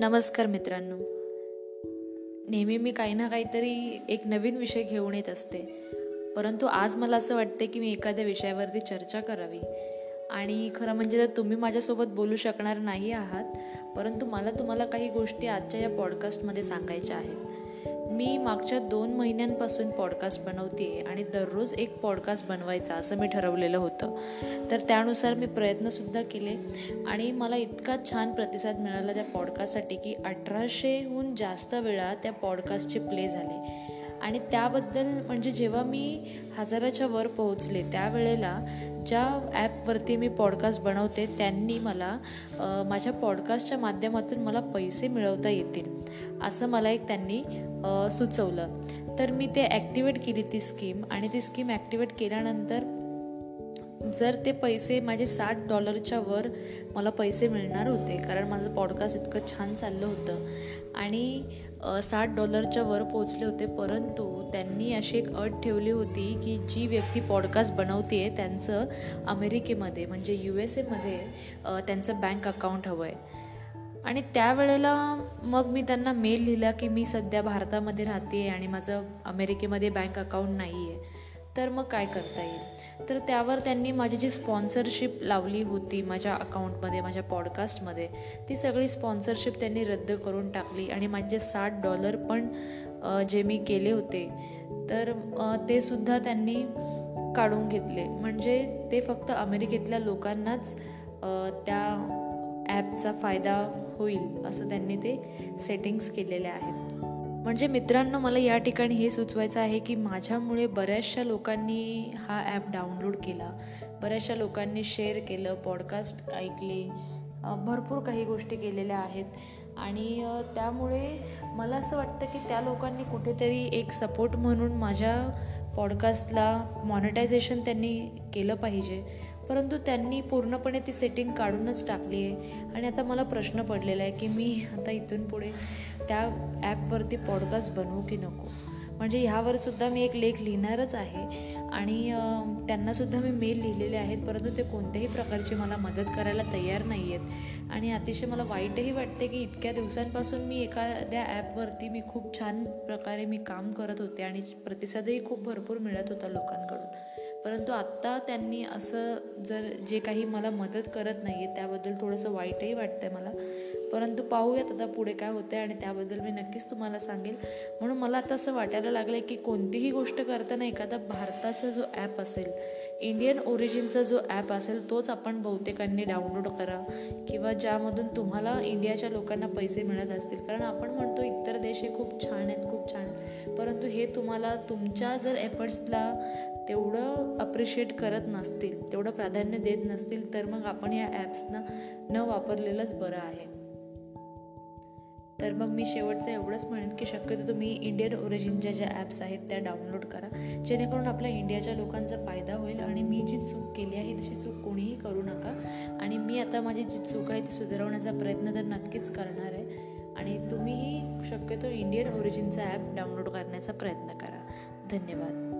नमस्कार मित्रांनो. नेहमी मी काही ना काहीतरी एक नवीन विषय घेऊन येत असते. परंतु आज मला असं वाटते की मी एखाद्या विषयावरती चर्चा करावी. आणि खरं म्हणजे तर तुम्ही माझ्यासोबत बोलू शकणार नाही आहात परंतु मला तुम्हाला काही गोष्टी आजच्या या पॉडकास्टमध्ये सांगायच्या आहेत. मी मागच्या दोन महिन्यांपासून पॉडकास्ट बनवते आणि दररोज एक पॉडकास्ट बनवायचा असं मी ठरवलेलं होतं. तर त्यानुसार मी प्रयत्नसुद्धा केले आणि मला इतका छान प्रतिसाद मिळाला त्या पॉडकास्टसाठी की अठराशेहून जास्त वेळा त्या पॉडकास्टचे प्ले झाले. आणि त्याबद्दल म्हणजे जेव्हा मी हजाराच्या वर पोहोचले त्यावेळेला ज्या ॲपवरती मी पॉडकास्ट बनवते त्यांनी मला माझ्या पॉडकास्टच्या माध्यमातून मला पैसे मिळवता येतील. असं मला एक त्यांनी सुचवलं. तर मी ते ॲक्टिवेट केली ती स्कीम आणि ती स्कीम ॲक्टिवेट केल्यानंतर जर ते पैसे माझे साठ डॉलरच्या वर मला पैसे मिळणार होते कारण माझं पॉडकास्ट इतकं छान चाललं होतं आणि साठ डॉलरच्या वर पोचले होते परंतु त्यांनी अशी एक अट ठेवली होती की जी व्यक्ती पॉडकास्ट बनवते आहे त्यांचं अमेरिकेमध्ये म्हणजे यू एस एमध्ये त्यांचं बँक अकाउंट हवं आहे आणि त्यावेळेला मग मी त्यांना मेल लिहिला की मी सध्या भारतामध्ये राहते आहे आणि माझं अमेरिकेमध्ये बँक अकाउंट नाही आहे तर मग काय करता येईल? तर त्यावर त्यांनी माझी जी स्पॉन्सरशिप लावली होती माझ्या अकाउंटमध्ये माझ्या पॉडकास्टमध्ये ती सगळी स्पॉन्सरशिप त्यांनी रद्द करून टाकली आणि माझे साठ डॉलर पण जे मी केले होते तर ते सुद्धा त्यांनी काढून घेतले. म्हणजे ते फक्त अमेरिकेतल्या लोकांनाच त्या ॲपचा फायदा होईल असं त्यांनी ते सेटिंग्स केलेले आहेत. म्हणजे मित्रांनो मला या ठिकाणी हे सुचवायचं आहे की माझ्यामुळे बऱ्याचशा लोकांनी हा ॲप डाउनलोड केला. बऱ्याचशा लोकांनी शेअर केलं पॉडकास्ट ऐकले भरपूर काही गोष्टी केलेल्या आहेत. आणि त्यामुळे मला असं वाटतं की त्या लोकांनी कुठेतरी एक सपोर्ट म्हणून माझ्या पॉडकास्टला मॉनिटायझेशन त्यांनी केलं पाहिजे. परंतु त्यांनी पूर्णपणे ती सेटिंग काढूनच टाकली आहे. आणि आता मला प्रश्न पडलेला आहे की मी आता इथून पुढे त्या ॲपवरती पॉडकास्ट बनवू की नको? म्हणजे ह्यावर सुद्धा मी एक लेख लिहिणारच आहे. आणि त्यांनासुद्धा मी मेल लिहिलेले आहेत. परंतु ते कोणत्याही प्रकारची मला मदत करायला तयार नाही आहेत आणि अतिशय मला वाईटही वाटते की इतक्या दिवसांपासून मी एखाद्या ॲपवरती मी खूप छान प्रकारे मी काम करत होते आणि प्रतिसादही खूप भरपूर मिळत होता लोकांकडून. परंतु आत्ता त्यांनी असं जर जे काही मला मदत करत नाही आहे त्याबद्दल थोडंसं वाईटही वाटतं आहे मला. परंतु पाहूयात आता पुढे काय होतं आहे आणि त्याबद्दल मी नक्कीच तुम्हाला सांगेल. म्हणून मला आता असं वाटायला लागलं आहे की कोणतीही गोष्ट करताना एखादा भारताचा जो ॲप असेल इंडियन ओरिजिनचा जो ॲप असेल तोच आपण बहुतेकांनी डाउनलोड करा. किंवा ज्यामधून तुम्हाला इंडियाच्या लोकांना पैसे मिळत असतील. कारण आपण म्हणतो इतर देश हे खूप छान आहेत खूप छान आहेत. परंतु हे तुम्हाला तुमच्या जर एफर्ट्सला तेवढं अप्रिशिएट करत नसतील तेवढं प्राधान्य देत नसतील तर मग आपण या ॲप्सना न वापरलेलंच बरं आहे. तर मग मी शेवटचं एवढंच म्हणेन की शक्यतो तुम्ही इंडियन ओरिजिनच्या ज्या ॲप्स आहेत त्या डाउनलोड करा. जेणेकरून आपल्या इंडियाच्या लोकांचा फायदा होईल आणि मी जी चूक केली आहे तशी चूक कोणीही करू नका. आणि मी आता माझी जी चूक आहे ती सुधारवण्याचा प्रयत्न तर नक्कीच करणार आहे. आणि तुम्हीही शक्यतो इंडियन ओरिजिनचा ॲप डाउनलोड करण्याचा प्रयत्न करा. धन्यवाद.